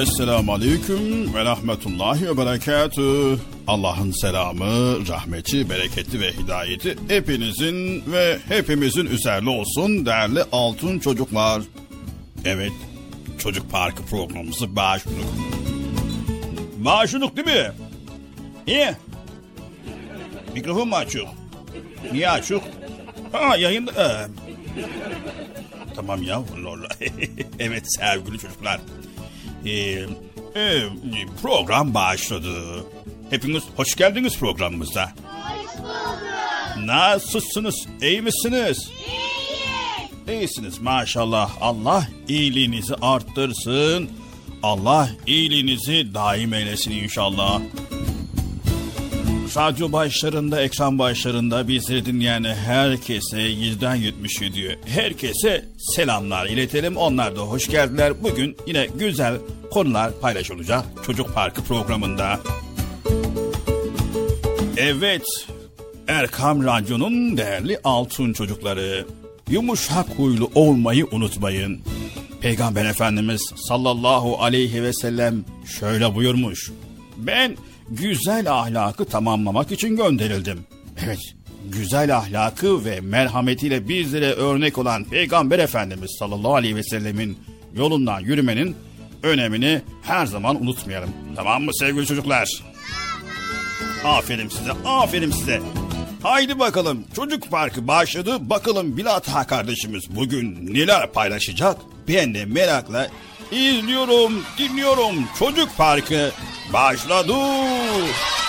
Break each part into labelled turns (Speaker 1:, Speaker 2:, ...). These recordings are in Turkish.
Speaker 1: Esselamu Aleyküm ve Rahmetullahi ve Berekatüh. Allah'ın selamı, rahmeti, bereketi ve hidayeti hepinizin ve hepimizin üzerine olsun değerli altın çocuklar. Evet, Çocuk Parkı programımızı başladık. Başladık değil mi? İyi. Mikrofon mu açık? Niye açık? Ha yayında... Ee. Tamam ya. lol. evet sevgili çocuklar. Ee, e, program başladı. Hepiniz hoş geldiniz programımıza.
Speaker 2: Hoş bulduk.
Speaker 1: Nasılsınız? İyi misiniz?
Speaker 2: İyi.
Speaker 1: İyisiniz maşallah. Allah iyiliğinizi arttırsın. Allah iyiliğinizi daim eylesin inşallah. Radyo başlarında, ekran başlarında bizleri dinleyen herkese 7'den 77'ye herkese selamlar iletelim. Onlar da hoş geldiler. Bugün yine güzel konular paylaşılacak Çocuk Parkı programında. Evet, Erkam Radyo'nun değerli altın çocukları. Yumuşak huylu olmayı unutmayın. Peygamber Efendimiz sallallahu aleyhi ve sellem şöyle buyurmuş. Ben güzel ahlakı tamamlamak için gönderildim. Evet, güzel ahlakı ve merhametiyle bizlere örnek olan Peygamber Efendimiz sallallahu aleyhi ve sellemin yolundan yürümenin önemini her zaman unutmayalım. Tamam mı sevgili çocuklar? Aferin size, aferin size. Haydi bakalım çocuk parkı başladı. Bakalım Bilata kardeşimiz bugün neler paylaşacak? Ben de merakla izliyorum, dinliyorum. Çocuk parkı başladı.
Speaker 2: Çocuk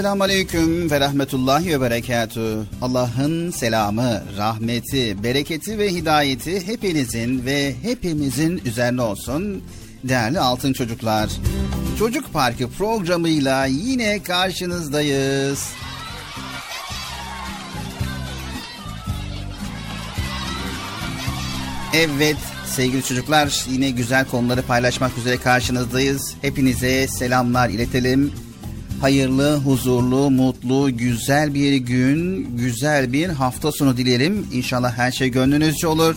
Speaker 3: Esselamu Aleyküm ve Rahmetullahi ve Berekatü. Allah'ın selamı, rahmeti, bereketi ve hidayeti hepinizin ve hepimizin üzerine olsun. Değerli altın çocuklar, Çocuk Parkı programıyla yine karşınızdayız. Evet sevgili çocuklar yine güzel konuları paylaşmak üzere karşınızdayız. Hepinize selamlar iletelim. Hayırlı, huzurlu, mutlu, güzel bir gün, güzel bir hafta sonu dileyelim. İnşallah her şey gönlünüzce olur.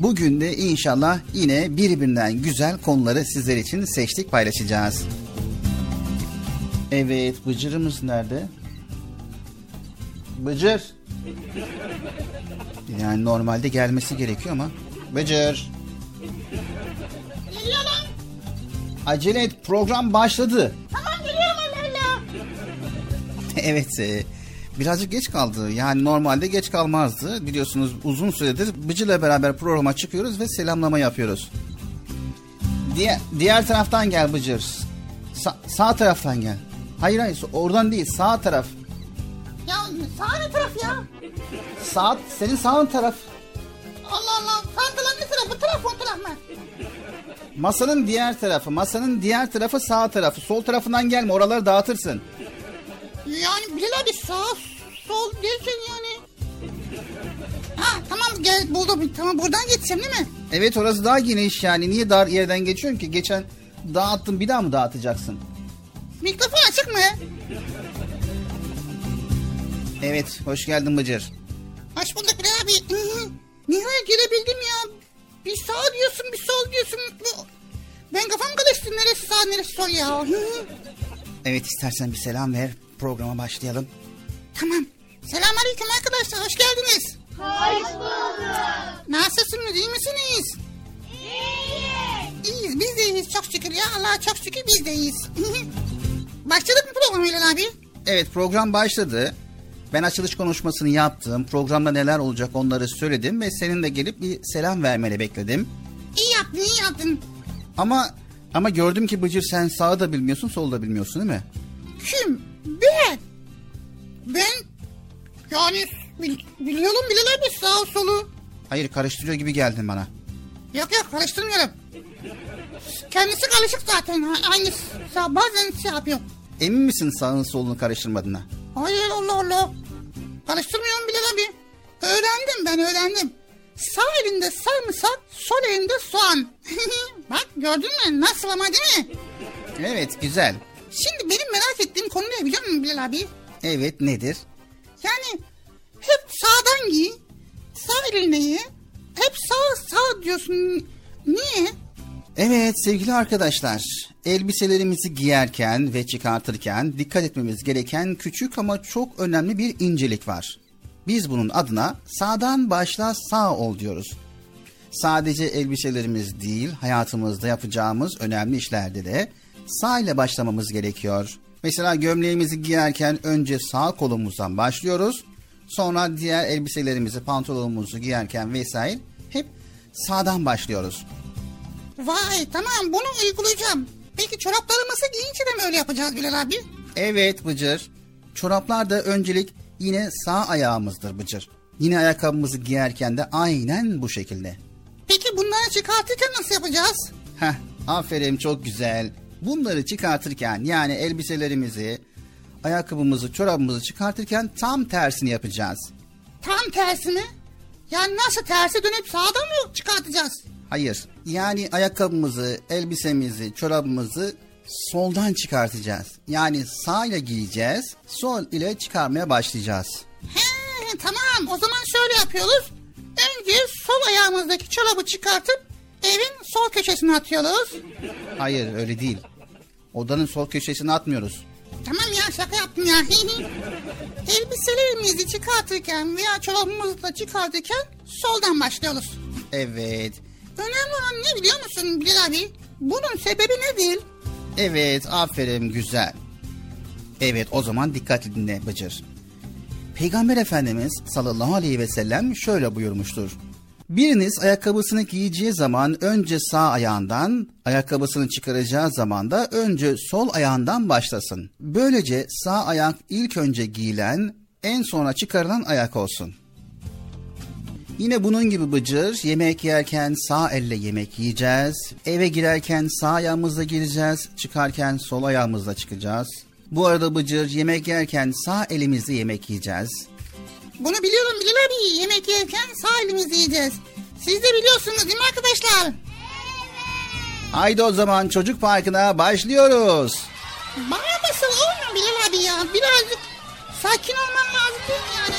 Speaker 3: Bugün de inşallah yine birbirinden güzel konuları sizler için seçtik paylaşacağız. Evet, Bıcır'ımız nerede? Bıcır. Yani normalde gelmesi gerekiyor ama. Bıcır. Acele et program başladı.
Speaker 4: Tamam.
Speaker 3: evet e, birazcık geç kaldı. Yani normalde geç kalmazdı. Biliyorsunuz uzun süredir Bıcır'la beraber programa çıkıyoruz ve selamlama yapıyoruz. Diğer, diğer taraftan gel Bıcır. Sa- sağ taraftan gel. Hayır hayır oradan değil sağ taraf.
Speaker 4: Ya sağ taraf ya?
Speaker 3: Sağ, senin sağın taraf.
Speaker 4: Allah Allah. Sağ taraf ne taraf? Bu taraf o taraf mı?
Speaker 3: Masanın diğer tarafı. Masanın diğer tarafı sağ tarafı. Sol tarafından gelme oraları dağıtırsın.
Speaker 4: Yani Bilal abi sağ sol derken yani. Ha tamam gel buldum. Tamam buradan geçeceğim değil mi?
Speaker 3: Evet orası daha geniş yani. Niye dar yerden geçiyorsun ki? Geçen dağıttın bir daha mı dağıtacaksın?
Speaker 4: Mikrofon açık mı?
Speaker 3: Evet hoş geldin Bıcır.
Speaker 4: Hoş bulduk Bilal abi. Nihayet gelebildim ya. Bir sağ diyorsun bir sol diyorsun. Bu- Ben kafam karıştı. Neresi sağ neresi sol ya.
Speaker 3: Evet istersen bir selam ver. Programa başlayalım.
Speaker 4: Tamam. Selamünaleyküm arkadaşlar. Hoş geldiniz.
Speaker 2: Hoş bulduk.
Speaker 4: Nasılsınız? iyi misiniz?
Speaker 2: İyi.
Speaker 4: İyiyiz. Biz de iyiyiz. Çok şükür ya. Allah'a çok şükür biz de iyiyiz. Başladık mı programa Bilal abi?
Speaker 3: Evet program başladı. Ben açılış konuşmasını yaptım. Programda neler olacak onları söyledim ve senin de gelip bir selam vermeni bekledim.
Speaker 4: İyi yaptın, iyi yaptın.
Speaker 3: Ama ama gördüm ki Bıcır sen sağı da bilmiyorsun, solu da bilmiyorsun değil mi?
Speaker 4: Kim? Ben. Ben yani bil, biliyorum Bilal abi sağ solu.
Speaker 3: Hayır karıştırıyor gibi geldin bana.
Speaker 4: Yok yok karıştırmıyorum. Kendisi karışık zaten. Aynı sağ bazen şey yapıyor.
Speaker 3: Emin misin sağın solunu karıştırmadığına?
Speaker 4: Hayır Allah Allah. Karıştırmıyorum Bilal abi. Öğrendim ben öğrendim. Sağ elinde sarımsak, sol elinde soğan. Bak gördün mü? Nasıl ama değil mi?
Speaker 3: Evet güzel.
Speaker 4: Şimdi benim merak ettiğim konu ne biliyor musun Bilal abi?
Speaker 3: Evet nedir?
Speaker 4: Yani hep sağdan giy, sağ eline ye. Hep sağ sağ diyorsun. Niye?
Speaker 3: Evet sevgili arkadaşlar, elbiselerimizi giyerken ve çıkartırken dikkat etmemiz gereken küçük ama çok önemli bir incelik var. Biz bunun adına sağdan başla sağ ol diyoruz. Sadece elbiselerimiz değil, hayatımızda yapacağımız önemli işlerde de sağ ile başlamamız gerekiyor. Mesela gömleğimizi giyerken önce sağ kolumuzdan başlıyoruz. Sonra diğer elbiselerimizi, pantolonumuzu giyerken vesaire hep sağdan başlıyoruz.
Speaker 4: Vay tamam bunu uygulayacağım. Peki çoraplarımızı giyince de mi öyle yapacağız Bilal abi?
Speaker 3: Evet Bıcır. Çoraplar da öncelik yine sağ ayağımızdır Bıcır. Yine ayakkabımızı giyerken de aynen bu şekilde.
Speaker 4: Peki bunları çıkartırken nasıl yapacağız?
Speaker 3: Heh, aferin çok güzel. Bunları çıkartırken yani elbiselerimizi, ayakkabımızı, çorabımızı çıkartırken tam tersini yapacağız.
Speaker 4: Tam tersi mi? Yani nasıl tersi dönüp sağdan mı çıkartacağız?
Speaker 3: Hayır, yani ayakkabımızı, elbisemizi, çorabımızı soldan çıkartacağız. Yani sağ ile giyeceğiz, sol ile çıkarmaya başlayacağız.
Speaker 4: He tamam o zaman şöyle yapıyoruz. Önce sol ayağımızdaki çorabı çıkartıp evin sol köşesine atıyoruz.
Speaker 3: Hayır, öyle değil. Odanın sol köşesine atmıyoruz.
Speaker 4: Tamam ya şaka yaptım ya. Elbiselerimizi çıkartırken veya çorabımızı da çıkartırken soldan başlıyoruz.
Speaker 3: Evet.
Speaker 4: Önemli olan ne biliyor musun Bilal abi? Bunun sebebi nedir?
Speaker 3: Evet, aferin, güzel. Evet, o zaman dikkatli dinle Bıcır. Peygamber Efendimiz sallallahu aleyhi ve sellem şöyle buyurmuştur. Biriniz ayakkabısını giyeceği zaman önce sağ ayağından, ayakkabısını çıkaracağı zaman da önce sol ayağından başlasın. Böylece sağ ayak ilk önce giyilen, en sonra çıkarılan ayak olsun. Yine bunun gibi Bıcır, yemek yerken sağ elle yemek yiyeceğiz. Eve girerken sağ ayağımızla gireceğiz, çıkarken sol ayağımızla çıkacağız. Bu arada Bıcır, yemek yerken sağ elimizle yemek yiyeceğiz.
Speaker 4: Bunu biliyorum Bilal abi. Yemek yerken sağ elimizi yiyeceğiz. Siz de biliyorsunuz değil mi arkadaşlar?
Speaker 3: Haydi o zaman çocuk parkına başlıyoruz.
Speaker 4: Bağırmasın olmuyor Bilal abi ya. Birazcık sakin olman lazım değil mi yani?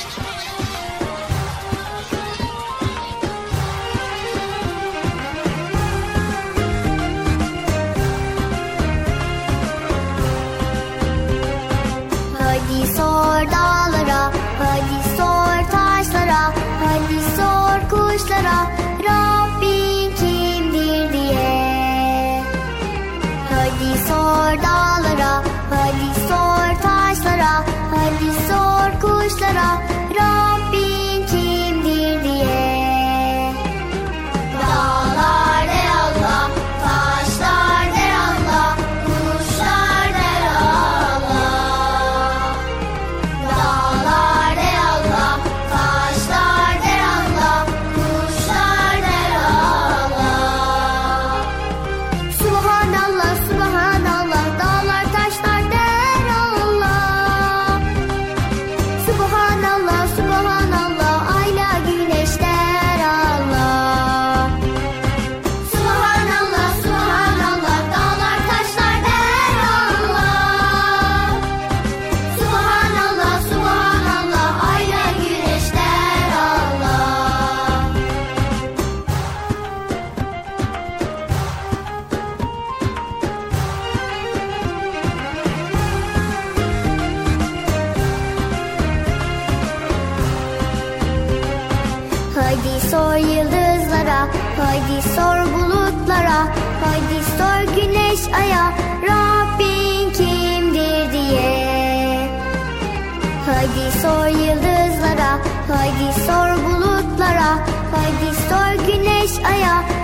Speaker 5: Hadi sor dağlara, sor kuşlara, Rabbin kimdir diye. Hadi sor dağlara, hadi sor taşlara, hadi sor kuşlara, güneş aya,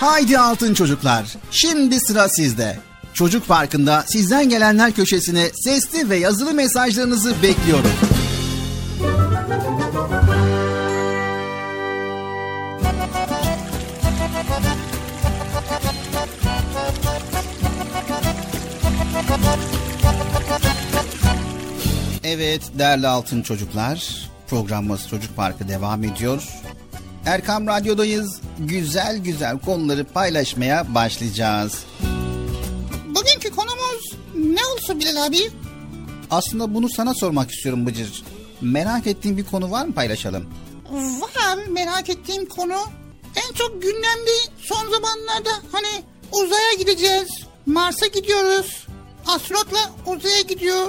Speaker 3: Haydi altın çocuklar, şimdi sıra sizde. Çocuk Parkı'nda sizden gelenler köşesine sesli ve yazılı mesajlarınızı bekliyorum. Evet değerli altın çocuklar, programımız Çocuk Parkı devam ediyor. Erkam Radyo'dayız. Güzel güzel konuları paylaşmaya başlayacağız.
Speaker 4: Bugünkü konumuz ne olsun Bilal abi?
Speaker 3: Aslında bunu sana sormak istiyorum Bıcır. Merak ettiğin bir konu var mı paylaşalım?
Speaker 4: Var merak ettiğim konu. En çok gündemde son zamanlarda hani uzaya gideceğiz. Mars'a gidiyoruz. Astronotla uzaya gidiyor.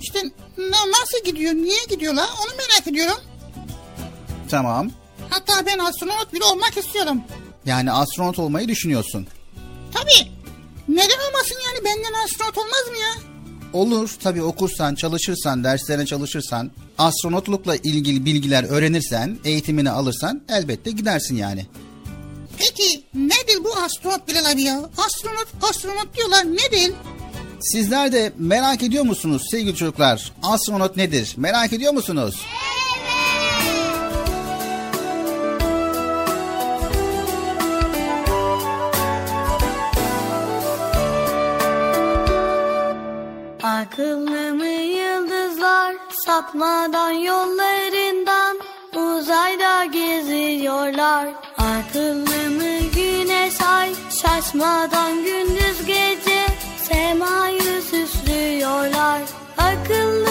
Speaker 4: İşte nasıl gidiyor, niye gidiyorlar onu merak ediyorum.
Speaker 3: Tamam.
Speaker 4: Hatta ben astronot bile olmak istiyorum.
Speaker 3: Yani astronot olmayı düşünüyorsun.
Speaker 4: Tabii. Neden olmasın yani benden astronot olmaz mı ya?
Speaker 3: Olur tabii okursan, çalışırsan, derslerine çalışırsan, astronotlukla ilgili bilgiler öğrenirsen, eğitimini alırsan elbette gidersin yani.
Speaker 4: Peki nedir bu astronot Bilal abi ya? Astronot, astronot diyorlar nedir?
Speaker 3: Sizler de merak ediyor musunuz sevgili çocuklar? Astronot nedir? Merak ediyor musunuz?
Speaker 6: Akıllı mı yıldızlar sapmadan yollarından uzayda geziyorlar. Akıllı mı güneş ay şaşmadan gündüz gece semayı süslüyorlar. Akıllı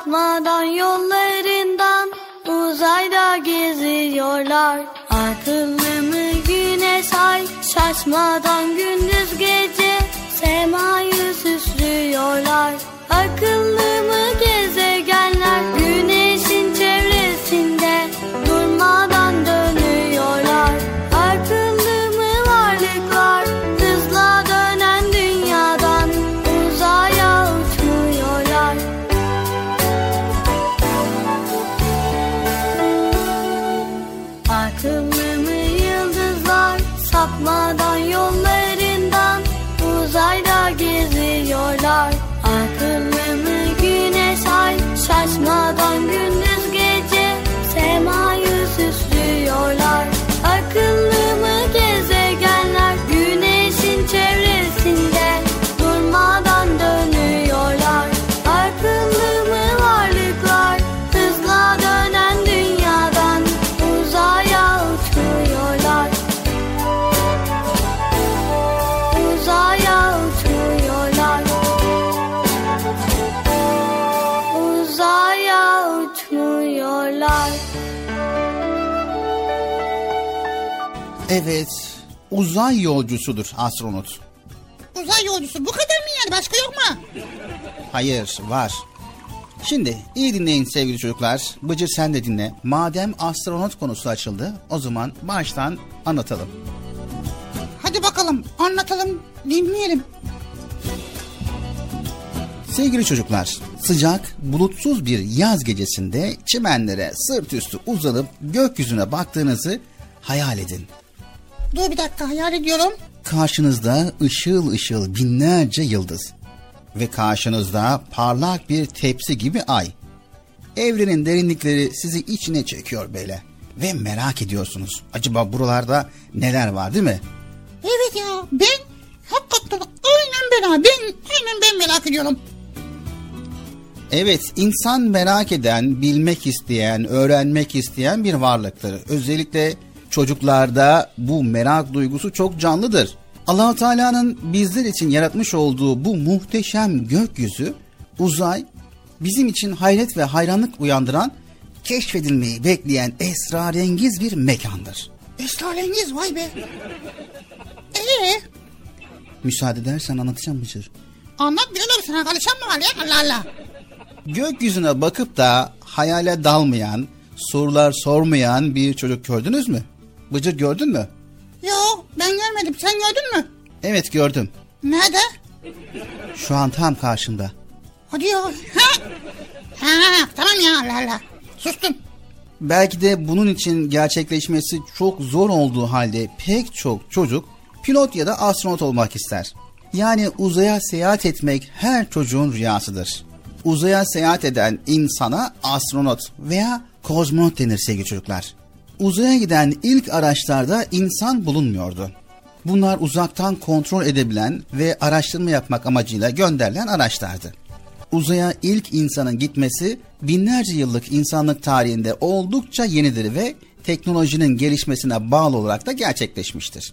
Speaker 6: sapmadan yollarından uzayda geziyorlar. Akıllı mı güneş ay şaşmadan gündüz gece semayı süslüyorlar. Akıllı
Speaker 3: Evet, uzay yolcusudur astronot.
Speaker 4: Uzay yolcusu bu kadar mı yani başka yok mu?
Speaker 3: Hayır, var. Şimdi iyi dinleyin sevgili çocuklar. Bıcır sen de dinle. Madem astronot konusu açıldı, o zaman baştan anlatalım.
Speaker 4: Hadi bakalım anlatalım dinleyelim.
Speaker 3: Sevgili çocuklar, sıcak, bulutsuz bir yaz gecesinde çimenlere sırt üstü uzanıp gökyüzüne baktığınızı hayal edin.
Speaker 4: Dur bir dakika hayal ediyorum.
Speaker 3: Karşınızda ışıl ışıl binlerce yıldız ve karşınızda parlak bir tepsi gibi ay. Evrenin derinlikleri sizi içine çekiyor böyle ve merak ediyorsunuz. Acaba buralarda neler var değil mi?
Speaker 4: Evet ya ben hakikaten aynen ben abi. Ben aynen ben merak ediyorum.
Speaker 3: Evet, insan merak eden, bilmek isteyen, öğrenmek isteyen bir varlıktır. Özellikle çocuklarda bu merak duygusu çok canlıdır. Allahu Teala'nın bizler için yaratmış olduğu bu muhteşem gökyüzü, uzay bizim için hayret ve hayranlık uyandıran, keşfedilmeyi bekleyen esrarengiz bir mekandır.
Speaker 4: Esrarengiz vay be. Ee,
Speaker 3: Müsaade edersen anlatacağım Bıcır.
Speaker 4: anlat biliyorum sana karışan mı var ya Allah Allah.
Speaker 3: Gökyüzüne bakıp da hayale dalmayan, sorular sormayan bir çocuk gördünüz mü? Bıcır gördün mü?
Speaker 4: Yok ben görmedim sen gördün mü?
Speaker 3: Evet gördüm.
Speaker 4: Nerede?
Speaker 3: Şu an tam karşımda.
Speaker 4: Hadi ya. Ha? Ha, tamam ya Allah Allah. Sustum.
Speaker 3: Belki de bunun için gerçekleşmesi çok zor olduğu halde pek çok çocuk pilot ya da astronot olmak ister. Yani uzaya seyahat etmek her çocuğun rüyasıdır. Uzaya seyahat eden insana astronot veya kozmonot denir sevgili çocuklar. Uzaya giden ilk araçlarda insan bulunmuyordu. Bunlar uzaktan kontrol edebilen ve araştırma yapmak amacıyla gönderilen araçlardı. Uzaya ilk insanın gitmesi binlerce yıllık insanlık tarihinde oldukça yenidir ve teknolojinin gelişmesine bağlı olarak da gerçekleşmiştir.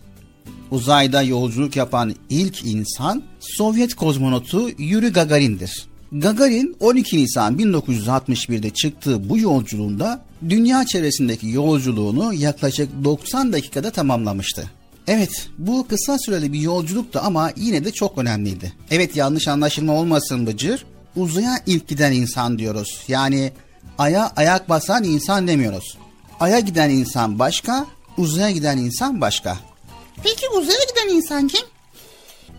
Speaker 3: Uzayda yolculuk yapan ilk insan Sovyet kozmonotu Yuri Gagarin'dir. Gagarin 12 Nisan 1961'de çıktığı bu yolculuğunda dünya çevresindeki yolculuğunu yaklaşık 90 dakikada tamamlamıştı. Evet bu kısa süreli bir yolculuktu ama yine de çok önemliydi. Evet yanlış anlaşılma olmasın Bıcır. Uzaya ilk giden insan diyoruz. Yani aya ayak basan insan demiyoruz. Aya giden insan başka, uzaya giden insan başka.
Speaker 4: Peki uzaya giden insan kim?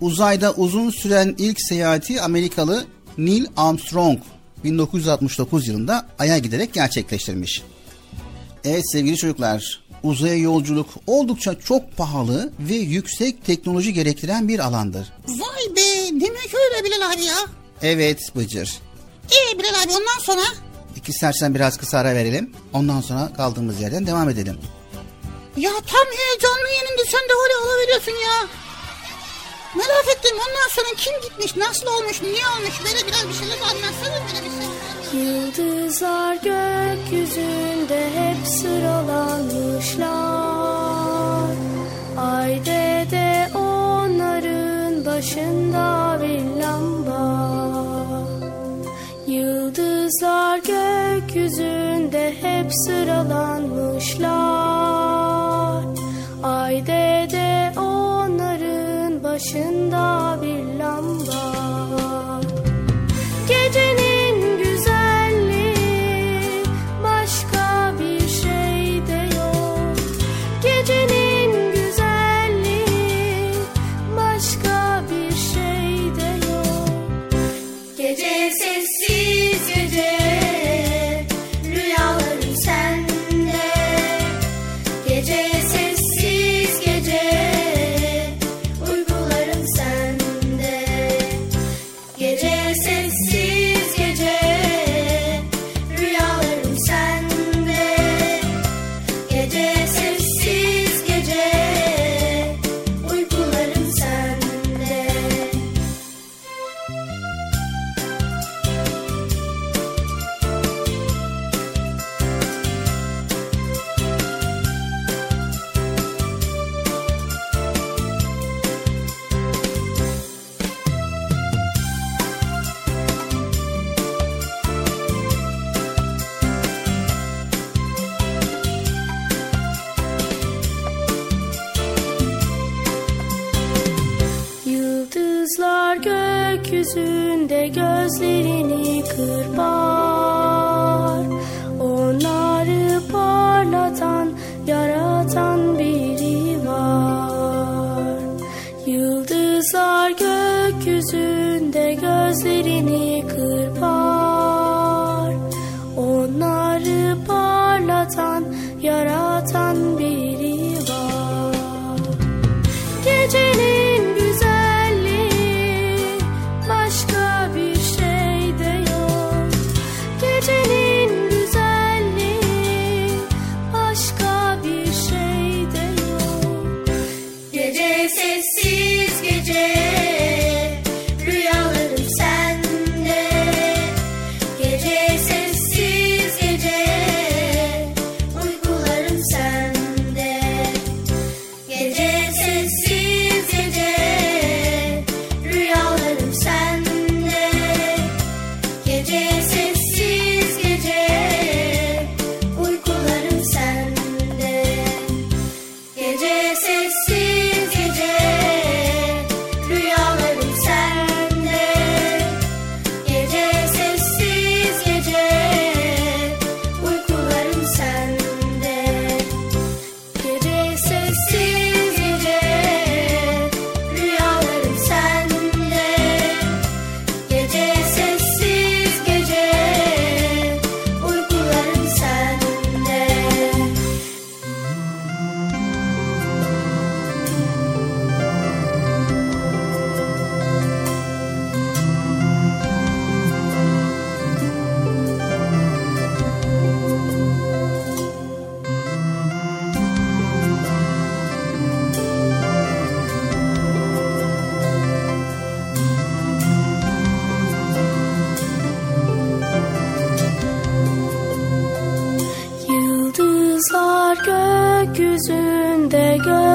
Speaker 3: Uzayda uzun süren ilk seyahati Amerikalı Neil Armstrong 1969 yılında Ay'a giderek gerçekleştirmiş. Evet sevgili çocuklar, uzaya yolculuk oldukça çok pahalı ve yüksek teknoloji gerektiren bir alandır.
Speaker 4: Vay be demek öyle Bilal abi ya.
Speaker 3: Evet Bıcır.
Speaker 4: Ee Bilal abi ondan sonra?
Speaker 3: İstersen biraz kısa ara verelim. Ondan sonra kaldığımız yerden devam edelim.
Speaker 4: Ya tam heyecanlı yeninde sen de öyle alıveriyorsun ya. Merak ettim ondan sonra kim gitmiş, nasıl olmuş, niye olmuş böyle biraz bir şeyler anlatsana böyle bir şey.
Speaker 6: Yıldızlar gökyüzünde hep sıralanmışlar. Ay de onların başında bir lamba. Yıldızlar gökyüzünde hep sıralanmışlar. Ay de onların başında bir lamba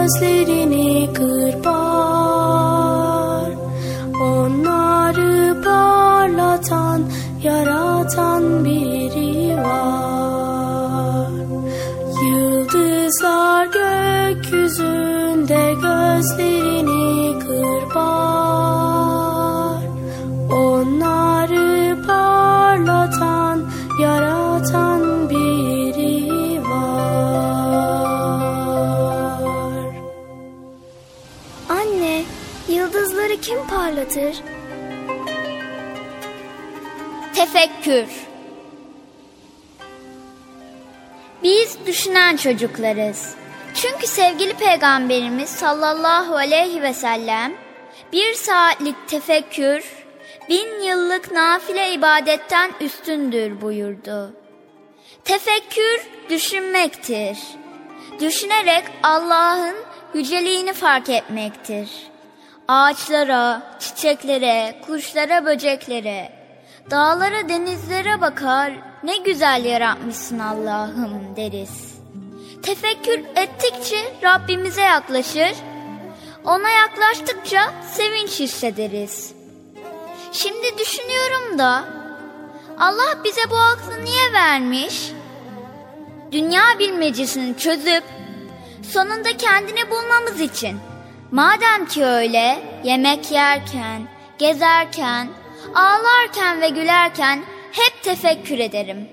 Speaker 6: was leading in.
Speaker 7: Tefekkür Biz düşünen çocuklarız. Çünkü sevgili peygamberimiz sallallahu aleyhi ve sellem bir saatlik tefekkür bin yıllık nafile ibadetten üstündür buyurdu. Tefekkür düşünmektir. Düşünerek Allah'ın yüceliğini fark etmektir. Ağaçlara, çiçeklere, kuşlara, böceklere, dağlara, denizlere bakar, ne güzel yaratmışsın Allah'ım deriz. Tefekkür ettikçe Rabbimize yaklaşır, ona yaklaştıkça sevinç hissederiz. Şimdi düşünüyorum da Allah bize bu aklı niye vermiş? Dünya bilmecesini çözüp sonunda kendini bulmamız için. Madem ki öyle yemek yerken, gezerken, ağlarken ve gülerken hep tefekkür ederim.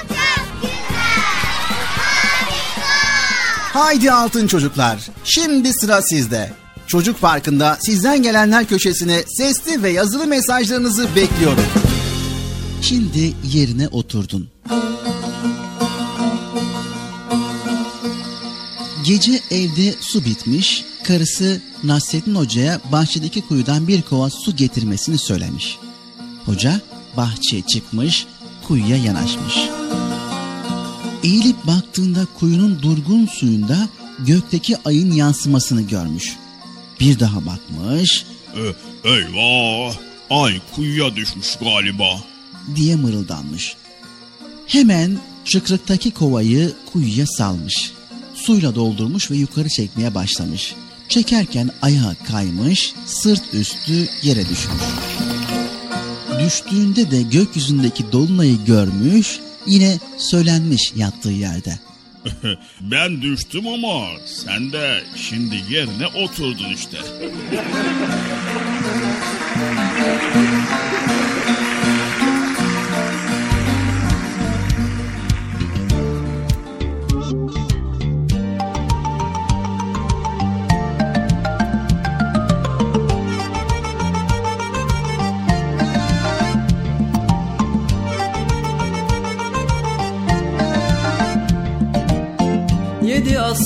Speaker 3: Haydi altın çocuklar, şimdi sıra sizde. Çocuk Parkı'nda sizden gelenler köşesine sesli ve yazılı mesajlarınızı bekliyorum. Şimdi yerine oturdun. Gece evde su bitmiş, karısı Nasrettin Hoca'ya bahçedeki kuyudan bir kova su getirmesini söylemiş. Hoca bahçeye çıkmış, kuyuya yanaşmış. Eğilip baktığında kuyunun durgun suyunda gökteki ayın yansımasını görmüş. Bir daha bakmış
Speaker 1: E, eyvah! Ay kuyuya düşmüş galiba.
Speaker 3: diye mırıldanmış. Hemen çıkrıktaki kovayı kuyuya salmış. Suyla doldurmuş ve yukarı çekmeye başlamış. Çekerken ayağı kaymış, sırt üstü yere düşmüş. Düştüğünde de gökyüzündeki dolunayı görmüş, yine söylenmiş yattığı yerde.
Speaker 1: ben düştüm ama sen de şimdi yerine oturdun işte.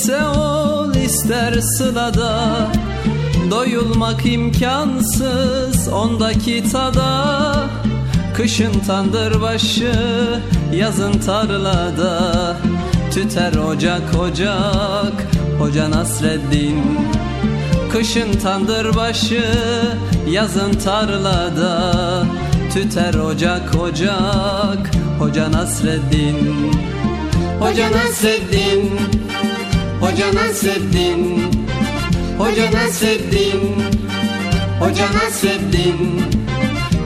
Speaker 8: gurbette ol ister sılada Doyulmak imkansız ondaki tada. Kışın tandır başı yazın tarlada. Tüter ocak ocak Hoca Nasreddin. Kışın tandır başı yazın tarlada. Tüter ocak ocak Hoca Nasreddin. Hoca Nasreddin Hoca Nasreddin. Hoca Nasreddin. Hoca Nasreddin.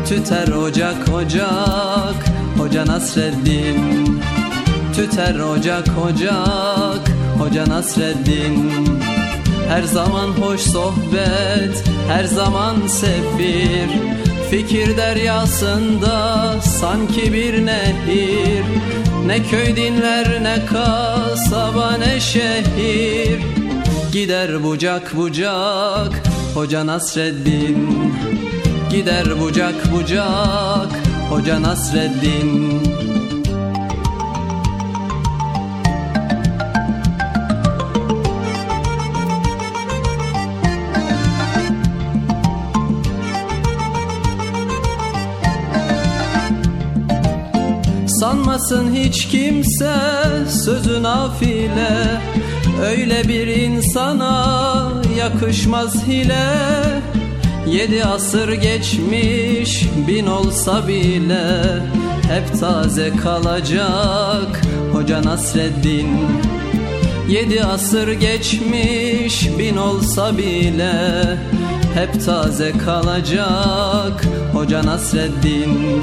Speaker 8: Tüter ocak ocak. Hoca Nasreddin. Tüter ocak ocak. Hoca Nasreddin. Her zaman hoş sohbet Her zaman sefir Fikir deryasında sanki bir nehir Ne köy dinler ne kasaba ne şehir. Gider bucak bucak Hoca Nasreddin. Gider bucak bucak Hoca Nasreddin Sanmasın hiç kimse sözü nafile Öyle bir insana yakışmaz hile. Yedi asır geçmiş bin olsa bile. Hep taze kalacak Hoca Nasreddin. Yedi asır geçmiş bin olsa bile. Hep taze kalacak Hoca Nasreddin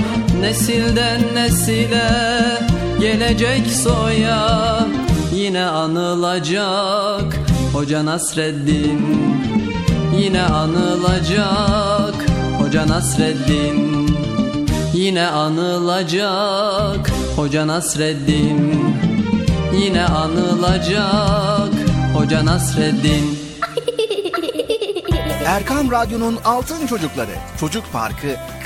Speaker 8: Nesilden nesile gelecek soya Yine anılacak. Hoca Nasreddin Yine anılacak. Hoca Nasreddin Yine anılacak. Hoca Nasreddin Yine anılacak. Hoca Nasreddin.
Speaker 3: Erkam Radyo'nun Altın Çocukları Çocuk Parkı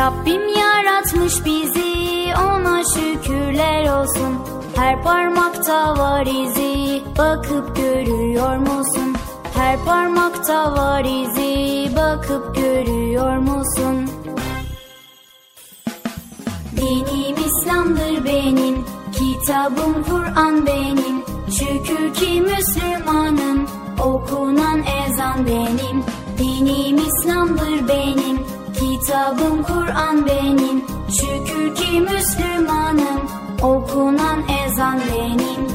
Speaker 9: Rabbim yaratmış bizi ona şükürler olsun Her parmakta var izi bakıp görüyor musun? Her parmakta var izi bakıp görüyor musun? Dinim İslam'dır benim, kitabım Kur'an benim. Şükür ki Müslümanım, okunan ezan benim. Dinim İslam'dır benim, kitabım Kur'an benim. Şükür ki Müslümanım, okunan ezan benim.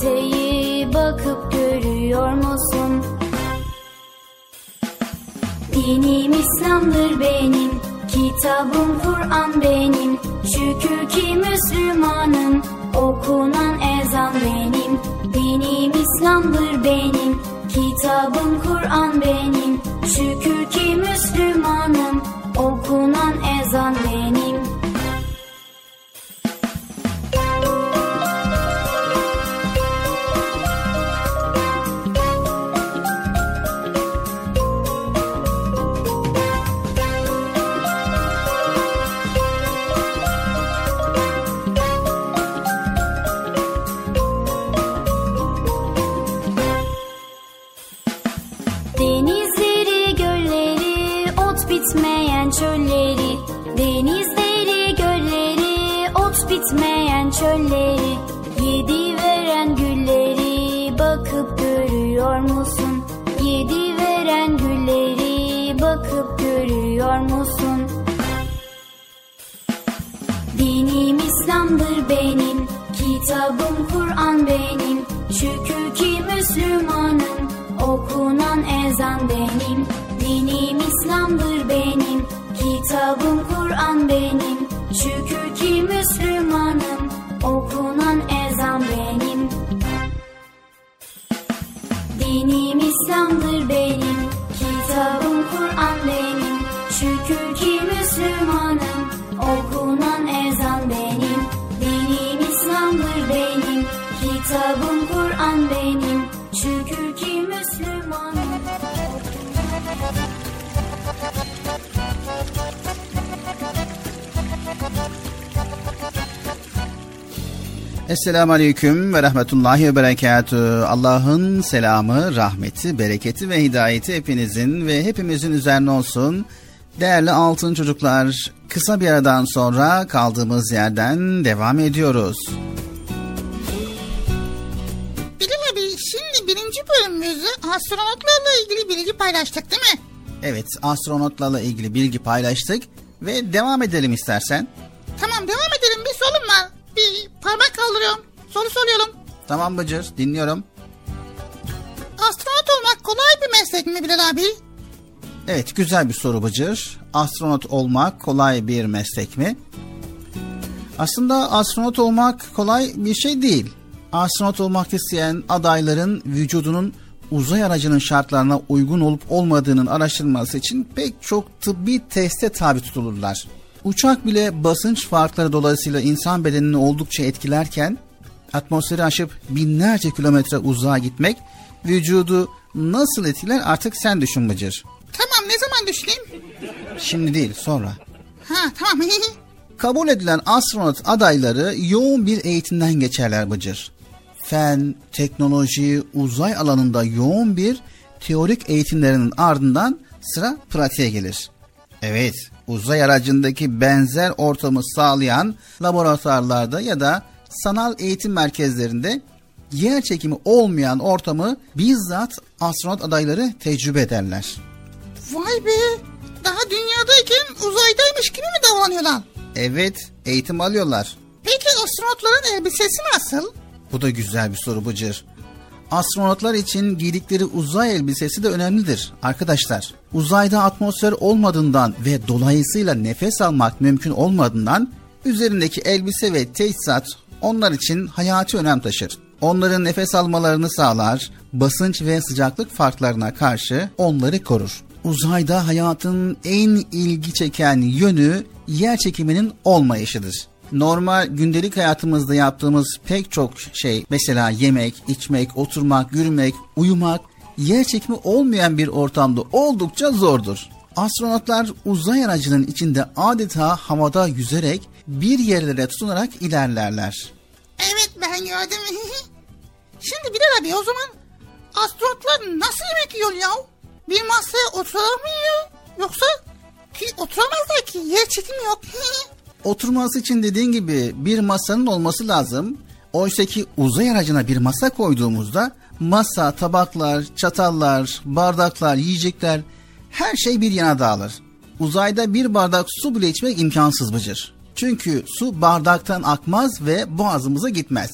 Speaker 9: Peteği bakıp görüyor musun? Dinim İslam'dır benim, kitabım Kur'an benim. Şükür ki Müslümanım, okunan ezan benim. Dinim İslam'dır benim, kitabım Kur'an benim. Şükür ki Müslümanım,
Speaker 3: Esselamu Aleyküm ve Rahmetullahi ve Berekatü. Allah'ın selamı, rahmeti, bereketi ve hidayeti hepinizin ve hepimizin üzerine olsun. Değerli altın çocuklar, kısa bir aradan sonra kaldığımız yerden devam ediyoruz.
Speaker 4: Bilal abi şimdi birinci bölümümüzde astronotlarla ilgili bilgi paylaştık değil mi?
Speaker 3: Evet, astronotlarla ilgili bilgi paylaştık ve devam edelim istersen.
Speaker 4: Tamam devam edelim bir sorun var. Bir parmak kaldırıyorum. Soru soruyorum.
Speaker 3: Tamam Bıcır, dinliyorum.
Speaker 4: Astronot olmak kolay bir meslek mi Bilal abi?
Speaker 3: Evet, güzel bir soru Bıcır. Astronot olmak kolay bir meslek mi? Aslında astronot olmak kolay bir şey değil. Astronot olmak isteyen adayların vücudunun uzay aracının şartlarına uygun olup olmadığının araştırılması için pek çok tıbbi teste tabi tutulurlar. Uçak bile basınç farkları dolayısıyla insan bedenini oldukça etkilerken atmosferi aşıp binlerce kilometre uzağa gitmek vücudu nasıl etkiler artık sen düşün Bıcır.
Speaker 4: Tamam ne zaman düşüneyim?
Speaker 3: Şimdi değil sonra.
Speaker 4: Ha tamam.
Speaker 3: Kabul edilen astronot adayları yoğun bir eğitimden geçerler Bıcır. Fen, teknoloji, uzay alanında yoğun bir teorik eğitimlerinin ardından sıra pratiğe gelir. Evet, uzay aracındaki benzer ortamı sağlayan laboratuvarlarda ya da sanal eğitim merkezlerinde yer çekimi olmayan ortamı bizzat astronot adayları tecrübe ederler.
Speaker 4: Vay be. Daha dünyadayken uzaydaymış gibi mi davranıyorlar?
Speaker 3: Evet, eğitim alıyorlar.
Speaker 4: Peki astronotların elbisesi nasıl?
Speaker 3: Bu da güzel bir soru Bıcır. Astronotlar için giydikleri uzay elbisesi de önemlidir arkadaşlar. Uzayda atmosfer olmadığından ve dolayısıyla nefes almak mümkün olmadığından üzerindeki elbise ve teçhizat onlar için hayati önem taşır. Onların nefes almalarını sağlar, basınç ve sıcaklık farklarına karşı onları korur. Uzayda hayatın en ilgi çeken yönü yer çekiminin olmayışıdır. Normal gündelik hayatımızda yaptığımız pek çok şey mesela yemek, içmek, oturmak, yürümek, uyumak yer çekimi olmayan bir ortamda oldukça zordur. Astronotlar uzay aracının içinde adeta havada yüzerek bir yerlere tutunarak ilerlerler.
Speaker 4: Evet ben gördüm. Şimdi Bilal abi o zaman astronotlar nasıl yemek yiyor ya? Bir masaya oturamıyor yoksa ki oturamazlar ki yer çekimi yok.
Speaker 3: Oturması için dediğin gibi bir masanın olması lazım. Oysa ki uzay aracına bir masa koyduğumuzda masa, tabaklar, çatallar, bardaklar, yiyecekler her şey bir yana dağılır. Uzayda bir bardak su bile içmek imkansız Bıcır. Çünkü su bardaktan akmaz ve boğazımıza gitmez.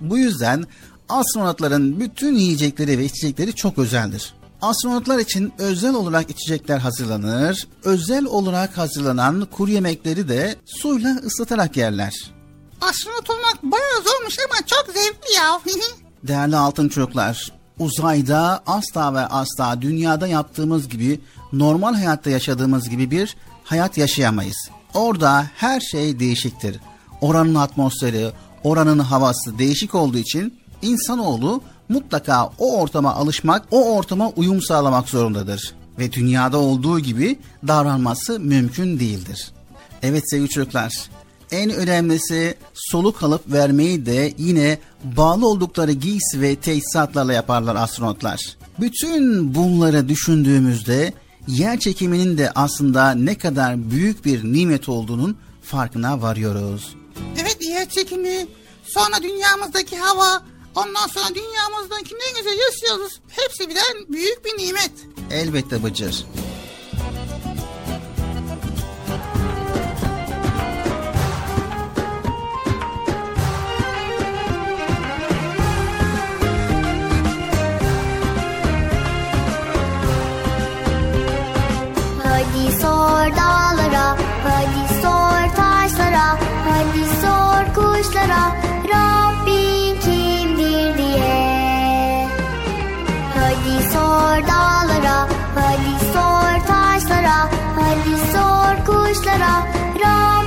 Speaker 3: Bu yüzden astronotların bütün yiyecekleri ve içecekleri çok özeldir. Astronotlar için özel olarak içecekler hazırlanır. Özel olarak hazırlanan kuru yemekleri de suyla ıslatarak yerler.
Speaker 4: Astronot olmak bayağı zormuş ama çok zevkli ya.
Speaker 3: Değerli altın çocuklar, uzayda asla ve asla dünyada yaptığımız gibi normal hayatta yaşadığımız gibi bir hayat yaşayamayız. Orada her şey değişiktir. Oranın atmosferi, oranın havası değişik olduğu için insanoğlu mutlaka o ortama alışmak, o ortama uyum sağlamak zorundadır. Ve dünyada olduğu gibi davranması mümkün değildir. Evet sevgili çocuklar, en önemlisi soluk alıp vermeyi de yine bağlı oldukları giysi ve teçhizatlarla yaparlar astronotlar. Bütün bunları düşündüğümüzde yer çekiminin de aslında ne kadar büyük bir nimet olduğunun farkına varıyoruz.
Speaker 4: Evet yer çekimi, sonra dünyamızdaki hava, ondan sonra dünyamızdaki ne güzel yaşıyoruz. Hepsi birden büyük bir nimet.
Speaker 3: Elbette Bıcır.
Speaker 5: Hadi sor dağlara, hadi sor taşlara, hadi sor kuşlara, Rabbin hadi sor kuşlara, Rabbin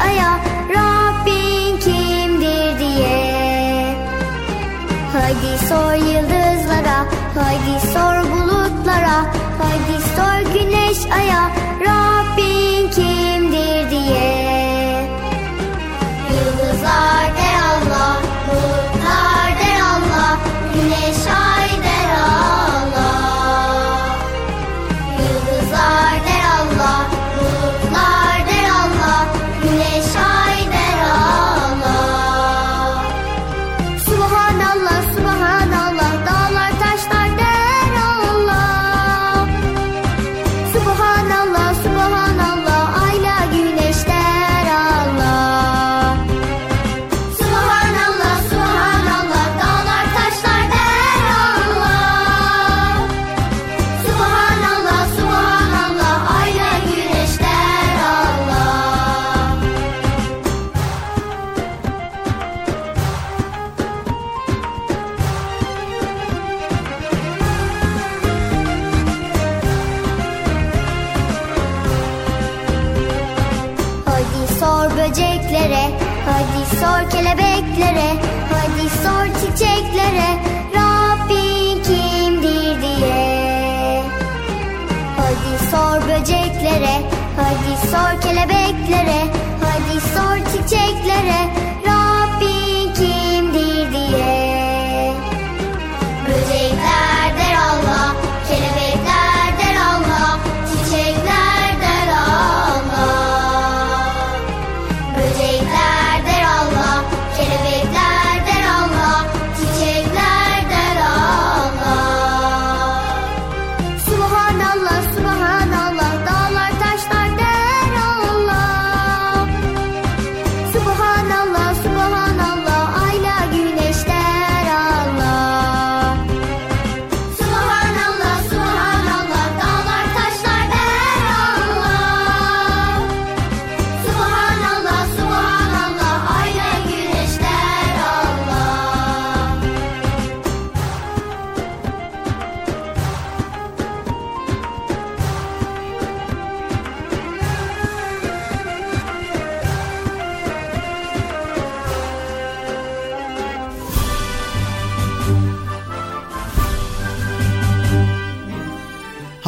Speaker 10: aya Rabbin kimdir diye. Haydi sor yıldızlara Haydi sor bulutlara Haydi sor güneş aya Rabbin kimdir diye. Yıldızlar sor kelebeklere, hadi sor çiçeklere,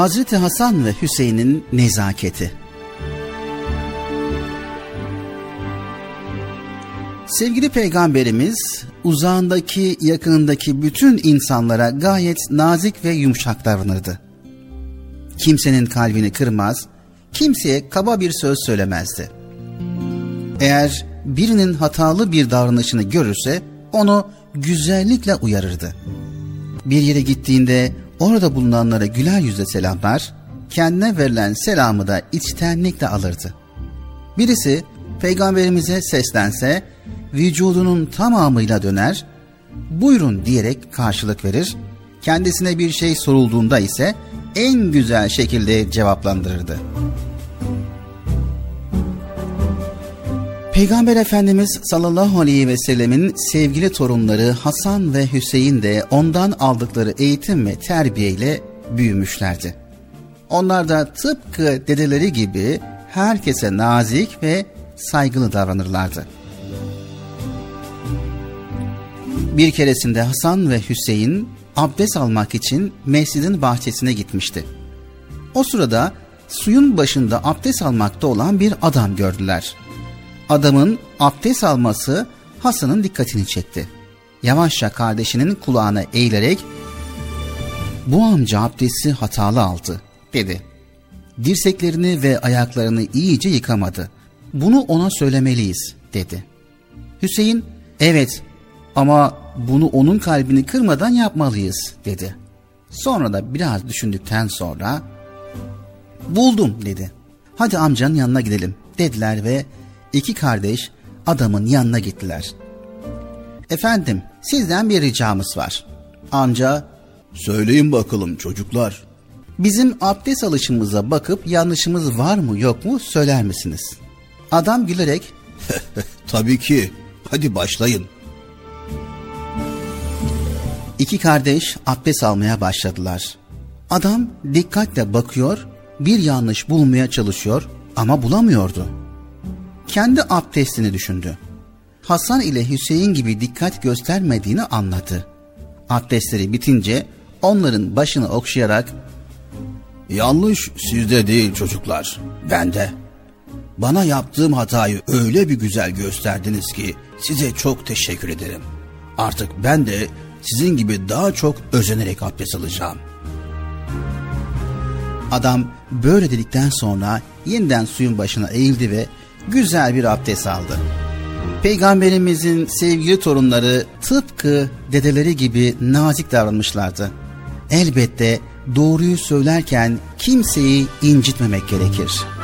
Speaker 3: Hazreti Hasan ve Hüseyin'in nezaketi. Sevgili peygamberimiz uzağındaki yakınındaki bütün insanlara gayet nazik ve yumuşak davranırdı. Kimsenin kalbini kırmaz, kimseye kaba bir söz söylemezdi. Eğer birinin hatalı bir davranışını görürse onu güzellikle uyarırdı. Bir yere gittiğinde orada bulunanlara güler yüzle selamlar, kendine verilen selamı da içtenlikle alırdı. Birisi peygamberimize seslense vücudunun tamamıyla döner, buyurun diyerek karşılık verir, kendisine bir şey sorulduğunda ise en güzel şekilde cevaplandırırdı. Peygamber Efendimiz sallallahu aleyhi ve sellemin sevgili torunları Hasan ve Hüseyin de ondan aldıkları eğitim ve terbiyeyle büyümüşlerdi. Onlar da tıpkı dedeleri gibi herkese nazik ve saygılı davranırlardı. Bir keresinde Hasan ve Hüseyin abdest almak için mescidin bahçesine gitmişti. O sırada suyun başında abdest almakta olan bir adam gördüler. Adamın abdest alması Hasan'ın dikkatini çekti. Yavaşça kardeşinin kulağına eğilerek bu amca abdesti hatalı aldı dedi. Dirseklerini ve ayaklarını iyice yıkamadı. Bunu ona söylemeliyiz dedi. Hüseyin evet ama bunu onun kalbini kırmadan yapmalıyız dedi. Sonra da biraz düşündükten sonra buldum dedi. Hadi amcanın yanına gidelim dediler ve iki kardeş adamın yanına gittiler. Efendim sizden bir ricamız var. Amca
Speaker 11: Söyleyin bakalım çocuklar.
Speaker 3: bizim abdest alışımıza bakıp yanlışımız var mı yok mu söyler misiniz? Adam gülerek
Speaker 11: Tabii ki. Hadi başlayın.
Speaker 3: iki kardeş abdest almaya başladılar.
Speaker 12: Adam dikkatle bakıyor, bir yanlış bulmaya çalışıyor ama bulamıyordu. Kendi abdestini düşündü. Hasan ile Hüseyin gibi dikkat göstermediğini anladı. Abdestleri bitince onların başını okşayarak Yanlış sizde değil çocuklar, bende. Bana yaptığım hatayı öyle bir güzel gösterdiniz ki size çok teşekkür ederim. Artık ben de sizin gibi daha çok özenerek abdest alacağım. Adam böyle dedikten sonra yeniden suyun başına eğildi ve güzel bir abdest aldı. Peygamberimizin sevgili torunları tıpkı dedeleri gibi nazik davranmışlardı. Elbette doğruyu söylerken kimseyi incitmemek gerekir.''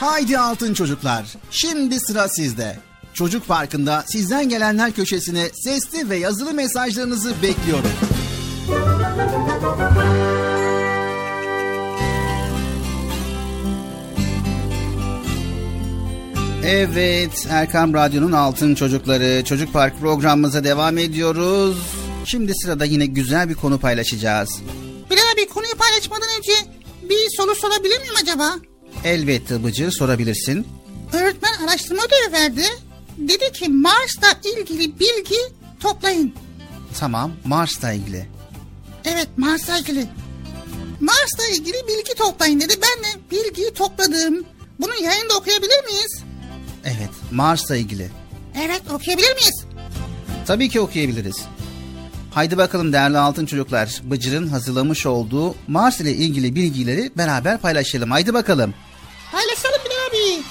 Speaker 3: Haydi altın çocuklar. Şimdi sıra sizde. Çocuk Parkı'nda sizden gelenler köşesine sesli ve yazılı mesajlarınızı bekliyorum. Evet, Erkam Radyo'nun Altın Çocukları Çocuk Park programımıza devam ediyoruz. Şimdi sırada yine güzel bir konu paylaşacağız.
Speaker 4: Bilal abi konuyu paylaşmadan önce bir soru sorabilir miyim acaba?
Speaker 3: Elbette Bıcır sorabilirsin.
Speaker 4: Öğretmen araştırma ödevi verdi. Dedi ki Mars'la ilgili bilgi toplayın.
Speaker 3: Tamam, Mars'la ilgili.
Speaker 4: Evet Mars'la ilgili. Mars'la ilgili bilgi toplayın dedi. Ben de bilgiyi topladım. Bunu yayında okuyabilir miyiz?
Speaker 3: Evet, Mars'la ilgili.
Speaker 4: Evet okuyabilir miyiz?
Speaker 3: Tabii ki okuyabiliriz. Haydi bakalım değerli altın çocuklar. Bıcır'ın hazırlamış olduğu Mars ile ilgili bilgileri beraber paylaşalım. Haydi bakalım.
Speaker 4: Paylaşalım Bilal abi.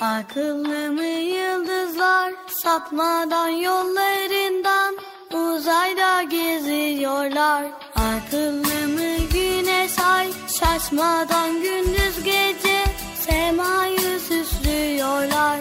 Speaker 6: Akıllı mı yıldızlar sapmadan yollarından uzayda geziyorlar. Akıllı mı güneş ay şaşmadan gündüz gece semayı süslüyorlar.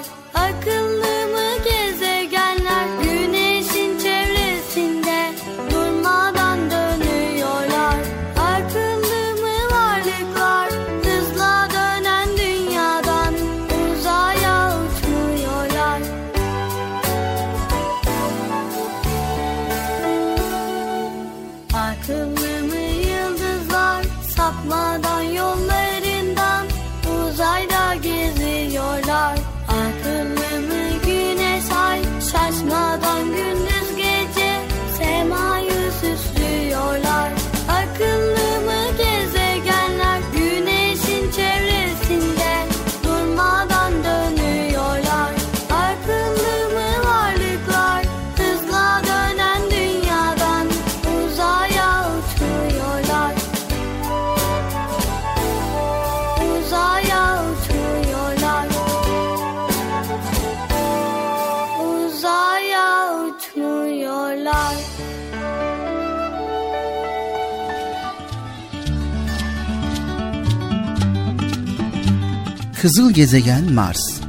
Speaker 3: Kızıl gezegen Mars.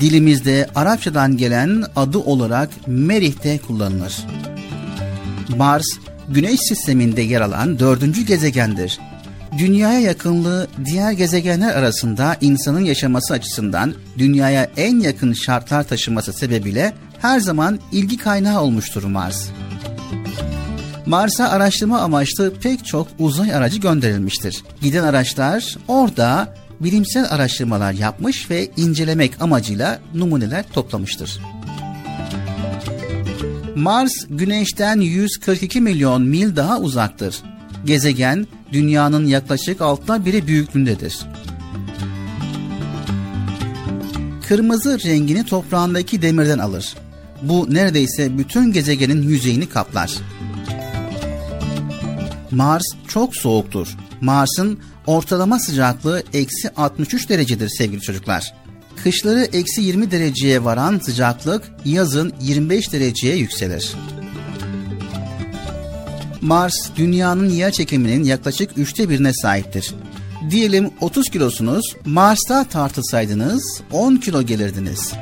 Speaker 3: Dilimizde Arapçadan gelen adı olarak Merih'te kullanılır. Mars, Güneş sisteminde yer alan dördüncü gezegendir. Dünyaya yakınlığı diğer gezegenler arasında insanın yaşaması açısından dünyaya en yakın şartlar taşıması sebebiyle her zaman ilgi kaynağı olmuştur Mars. Mars'a araştırma amaçlı pek çok uzay aracı gönderilmiştir. Giden araçlar orada bilimsel araştırmalar yapmış ve incelemek amacıyla numuneler toplamıştır. Mars Güneş'ten 142 milyon mil daha uzaktır. Gezegen dünyanın yaklaşık altıda biri büyüklüğündedir. Kırmızı rengini toprağındaki demirden alır. Bu neredeyse bütün gezegenin yüzeyini kaplar. Mars çok soğuktur. Mars'ın ortalama sıcaklığı eksi 63 derecedir sevgili çocuklar. Kışları eksi 20 dereceye varan sıcaklık yazın 25 dereceye yükselir. Mars dünyanın yer çekiminin yaklaşık üçte birine sahiptir. Diyelim 30 kilosunuz, Mars'ta tartılsaydınız 10 kilo gelirdiniz.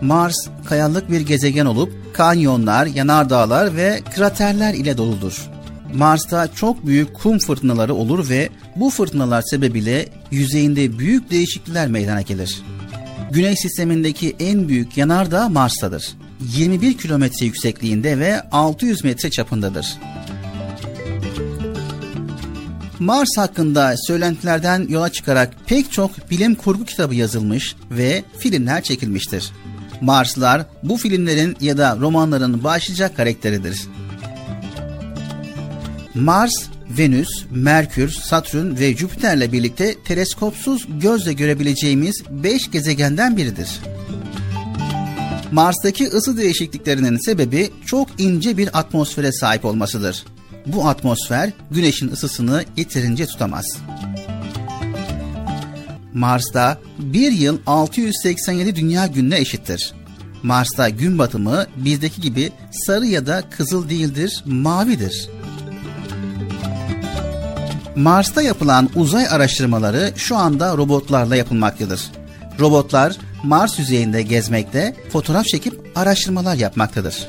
Speaker 3: Mars kayalık bir gezegen olup kanyonlar, yanardağlar ve kraterler ile doludur. Mars'ta çok büyük kum fırtınaları olur ve bu fırtınalar sebebiyle yüzeyinde büyük değişiklikler meydana gelir. Güneş sistemindeki en büyük yanardağ Mars'tadır. 21 kilometre yüksekliğinde ve 600 metre çapındadır. Mars hakkında söylentilerden yola çıkarak pek çok bilim kurgu kitabı yazılmış ve filmler çekilmiştir. Marslar bu filmlerin ya da romanların başlıca karakteridir. Mars, Venüs, Merkür, Satürn ve Jüpiter'le birlikte teleskopsuz gözle görebileceğimiz 5 gezegenden biridir. Mars'taki ısı değişikliklerinin sebebi çok ince bir atmosfere sahip olmasıdır. Bu atmosfer güneşin ısısını yeterince tutamaz. Mars'ta bir yıl 687 dünya gününe eşittir. Mars'ta gün batımı bizdeki gibi sarı ya da kızıl değildir, mavidir. Mars'ta yapılan uzay araştırmaları şu anda robotlarla yapılmaktadır. Robotlar Mars yüzeyinde gezmekte, fotoğraf çekip araştırmalar yapmaktadır.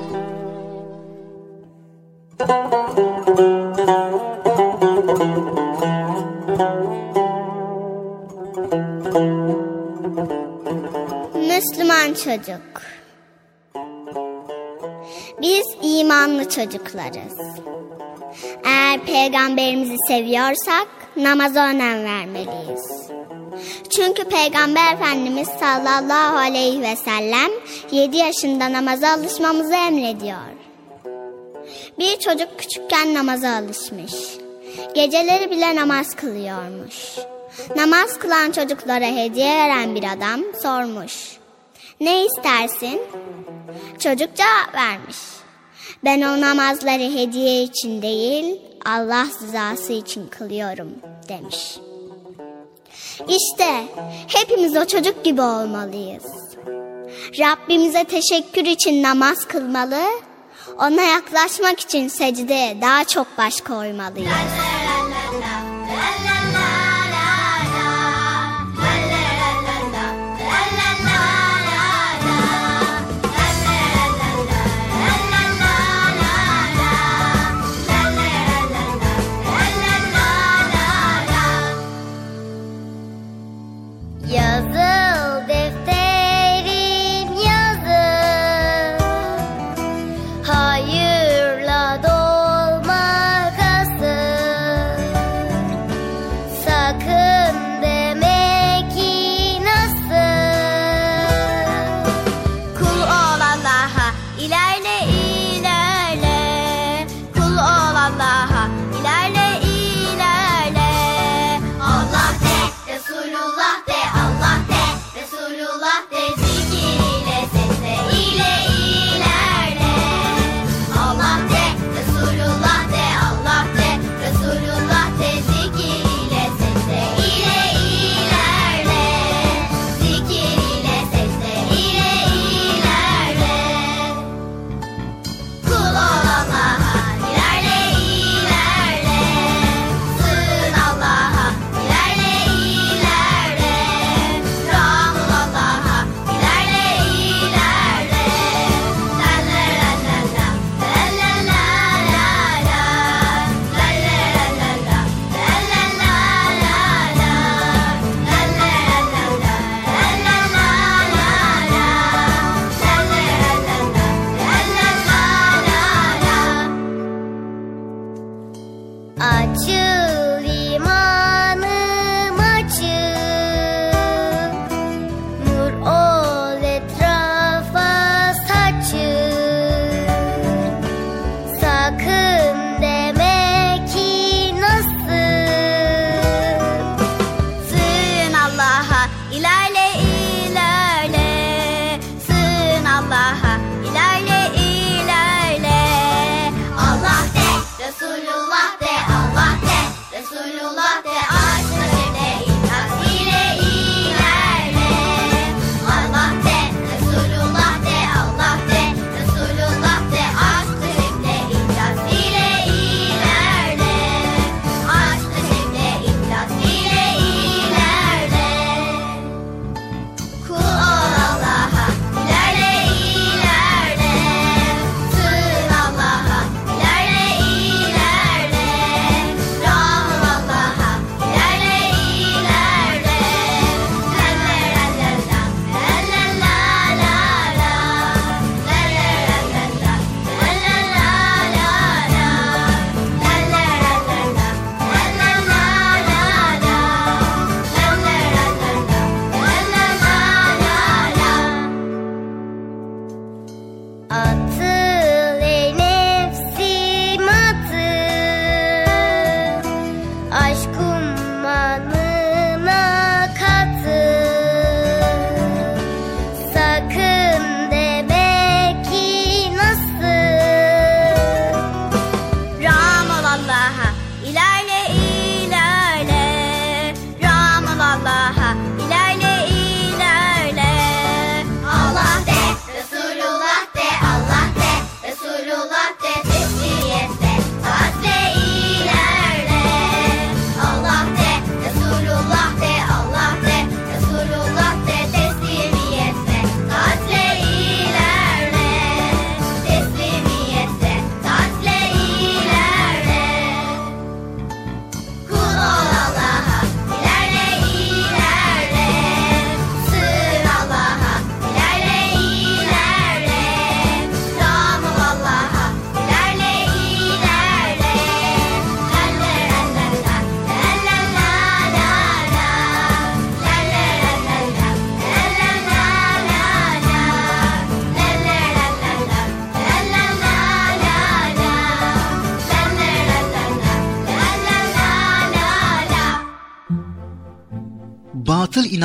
Speaker 10: çocuk. Biz imanlı çocuklarız. Eğer peygamberimizi seviyorsak namaza önem vermeliyiz. Çünkü peygamber efendimiz sallallahu aleyhi ve sellem 7 yaşında namaza alışmamızı emrediyor. Bir çocuk küçükken namaza alışmış. Geceleri bile namaz kılıyormuş. Namaz kılan çocuklara hediye veren bir adam sormuş.
Speaker 5: Ne istersin? Çocuk cevap vermiş. Ben o namazları hediye için değil, Allah rızası için kılıyorum demiş. İşte hepimiz o çocuk gibi olmalıyız. Rabbimize teşekkür için namaz kılmalı, ona yaklaşmak için secdeye daha çok baş koymalıyız.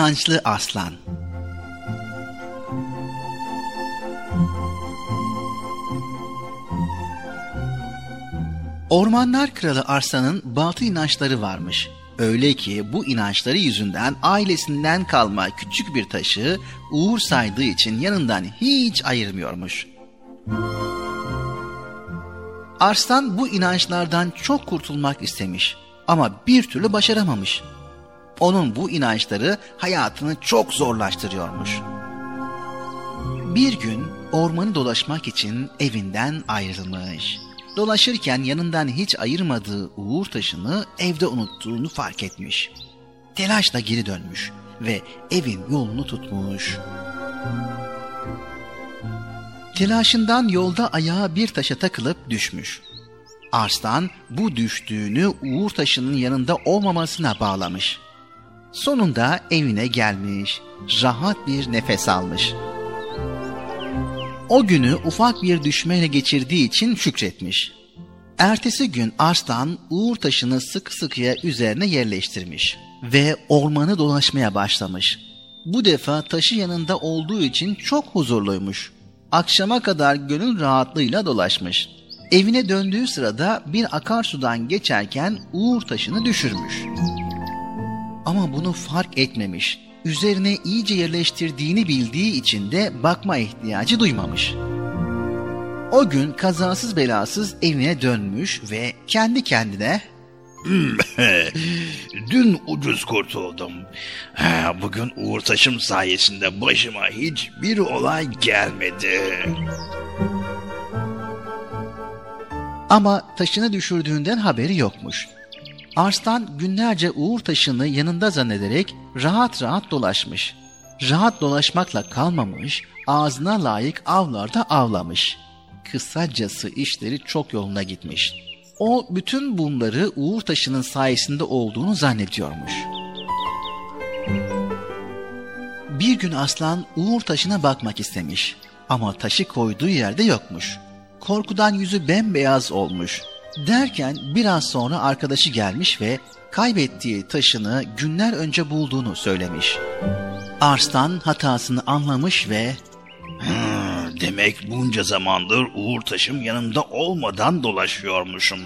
Speaker 3: İnançlı Aslan Ormanlar Kralı Arslan'ın batı inançları varmış. Öyle ki bu inançları yüzünden ailesinden kalma küçük bir taşı uğur saydığı için yanından hiç ayırmıyormuş. Arslan bu inançlardan çok kurtulmak istemiş ama bir türlü başaramamış. Onun bu inançları hayatını çok zorlaştırıyormuş. Bir gün ormanı dolaşmak için evinden ayrılmış. Dolaşırken yanından hiç ayırmadığı uğur taşını evde unuttuğunu fark etmiş. Telaşla geri dönmüş ve evin yolunu tutmuş. Telaşından yolda ayağı bir taşa takılıp düşmüş. Arslan bu düştüğünü uğur taşının yanında olmamasına bağlamış. Sonunda evine gelmiş, rahat bir nefes almış. O günü ufak bir düşmeyle geçirdiği için şükretmiş. Ertesi gün Arslan uğur taşını sıkı sıkıya üzerine yerleştirmiş ve ormanı dolaşmaya başlamış. Bu defa taşı yanında olduğu için çok huzurluymuş. Akşama kadar gönül rahatlığıyla dolaşmış. Evine döndüğü sırada bir akarsudan geçerken uğur taşını düşürmüş. Ama bunu fark etmemiş. Üzerine iyice yerleştirdiğini bildiği için de bakma ihtiyacı duymamış. O gün kazasız belasız evine dönmüş ve kendi kendine
Speaker 13: Dün ucuz kurtuldum. Ha, Bugün Uğur Taşım sayesinde başıma hiçbir olay gelmedi.
Speaker 3: ama taşını düşürdüğünden haberi yokmuş. Arslan günlerce uğur taşını yanında zannederek rahat rahat dolaşmış. Rahat dolaşmakla kalmamış, ağzına layık avlarda avlamış. Kısacası işleri çok yoluna gitmiş. O bütün bunları uğur taşının sayesinde olduğunu zannediyormuş. Bir gün aslan uğur taşına bakmak istemiş ama taşı koyduğu yerde yokmuş. Korkudan yüzü bembeyaz olmuş. Derken biraz sonra arkadaşı gelmiş ve kaybettiği taşını günler önce bulduğunu söylemiş. Arslan hatasını anlamış ve
Speaker 13: Demek bunca zamandır Uğur Taşım yanımda olmadan dolaşıyormuşum.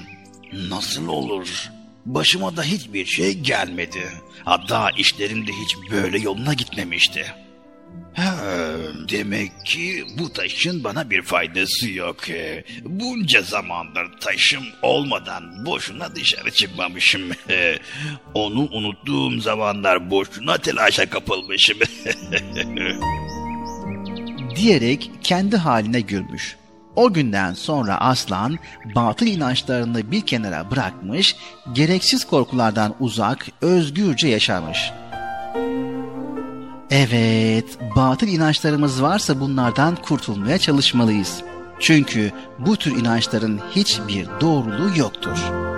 Speaker 13: Nasıl olur? Başıma da hiçbir şey gelmedi. Hatta işlerim de hiç böyle yoluna gitmemişti. Demek ki bu taşın bana bir faydası yok. Ee, Bunca zamandır taşım olmadan boşuna dışarı çıkmamışım. Ee, Onu unuttuğum zamanlar boşuna telaşa kapılmışım.
Speaker 3: diyerek kendi haline gülmüş. O günden sonra aslan batıl inançlarını bir kenara bırakmış, gereksiz korkulardan uzak, özgürce yaşamış. Evet, batıl inançlarımız varsa bunlardan kurtulmaya çalışmalıyız. Çünkü bu tür inançların hiçbir doğruluğu yoktur.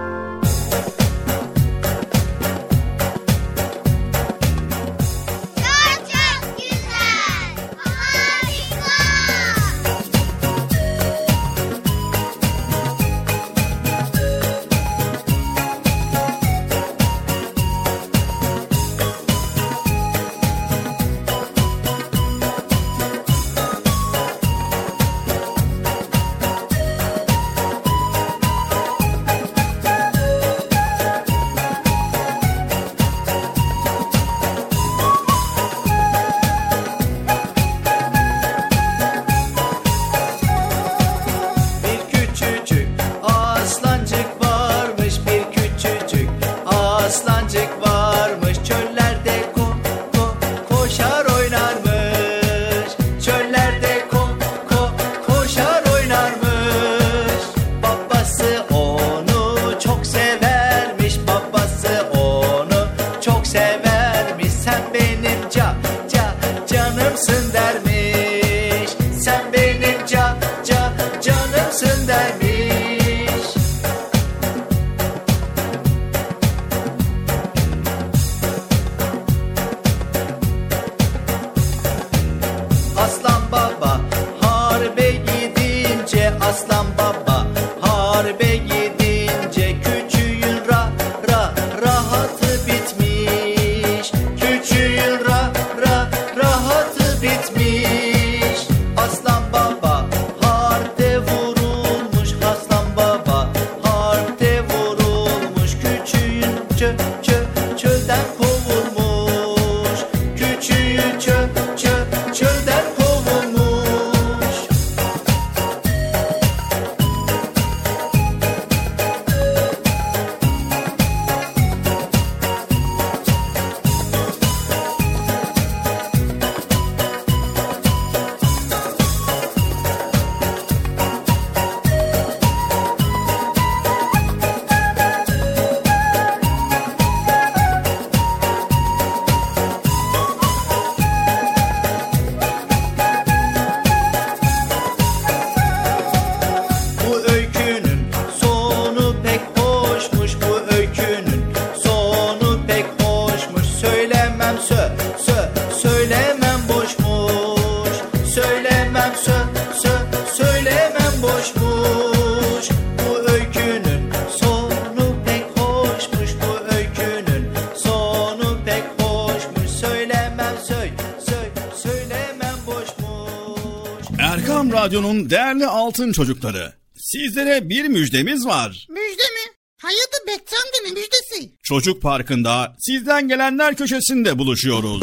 Speaker 1: Altın çocukları. Sizlere bir müjdemiz var.
Speaker 4: Müjde mi? Hayırdır Bekçi amca ne müjdesi?
Speaker 1: Çocuk Parkı'nda sizden gelenler köşesinde buluşuyoruz.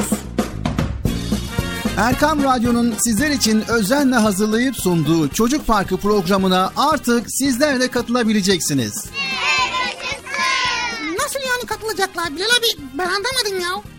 Speaker 3: Erkam Radyo'nun sizler için özenle hazırlayıp sunduğu Çocuk Parkı programına artık sizler de katılabileceksiniz.
Speaker 4: Nasıl yani katılacaklar Bilal abi?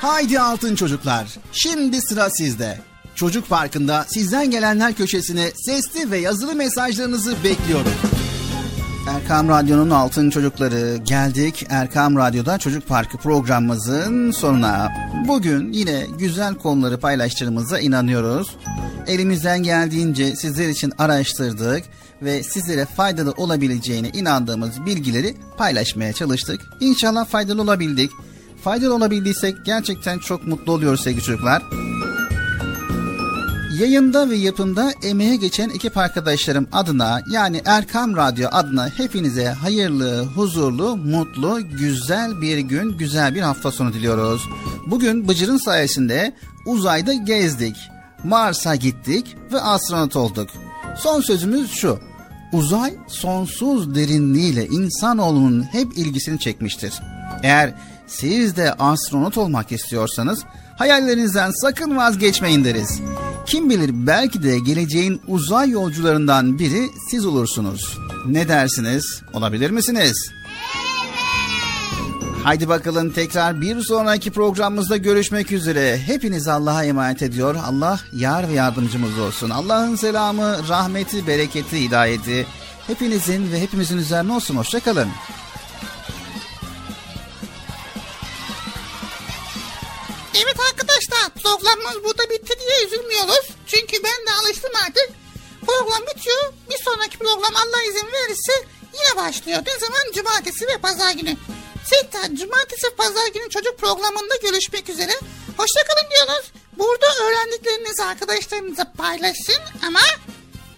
Speaker 3: Haydi altın çocuklar. Şimdi sıra sizde. Çocuk Parkı'nda sizden gelenler köşesine sesli ve yazılı mesajlarınızı bekliyorum. Erkam Radyo'nun altın çocukları geldik. Erkam Radyo'da Çocuk Parkı programımızın sonuna. Bugün yine güzel konuları paylaştığımıza inanıyoruz. Elimizden geldiğince sizler için araştırdık ve sizlere faydalı olabileceğine inandığımız bilgileri paylaşmaya çalıştık. İnşallah faydalı olabildik. Faydalı olabildiysek gerçekten çok mutlu oluyoruz sevgili çocuklar. Yayında ve yapımda emeğe geçen ekip arkadaşlarım adına yani Erkam Radyo adına hepinize hayırlı, huzurlu, mutlu, güzel bir gün, güzel bir hafta sonu diliyoruz. Bugün Bıcır'ın sayesinde uzayda gezdik. Mars'a gittik ve astronot olduk. Son sözümüz şu. Uzay sonsuz derinliğiyle insanoğlunun hep ilgisini çekmiştir. Eğer siz de astronot olmak istiyorsanız hayallerinizden sakın vazgeçmeyin deriz. Kim bilir belki de geleceğin uzay yolcularından biri siz olursunuz. Ne dersiniz? Olabilir misiniz? Haydi bakalım tekrar bir sonraki programımızda görüşmek üzere. Hepiniz Allah'a emanet ediyor. Allah yar ve yardımcımız olsun. Allah'ın selamı, rahmeti, bereketi, hidayeti hepinizin ve hepimizin üzerine olsun. Hoşçakalın.
Speaker 4: Programımız burada bitti diye üzülmüyoruz. Çünkü ben de alıştım artık. Program bitiyor. Bir sonraki program Allah izin verirse yine başlıyor. Ne zaman? Cumartesi ve pazar günü. Tekrar cumartesi pazar günü çocuk programında görüşmek üzere. Hoşçakalın diyoruz. Burada öğrendiklerinizi arkadaşlarınızla paylaşın ama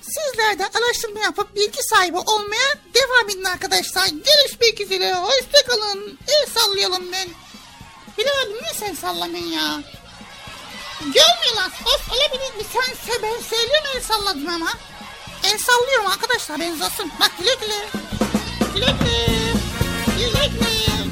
Speaker 4: sizler de araştırma yapıp bilgi sahibi olmaya devam edin arkadaşlar. Görüşmek üzere. Hoşçakalın. El sallayalım ben. Abi niye sen sallamıyorsun ya? Görmüyorlar. Of olabilir mi? Sen se ben söylüyorum el salladım ama. El sallıyorum arkadaşlar ben zasın. Bak güle güle. Güle güle. Güle güle.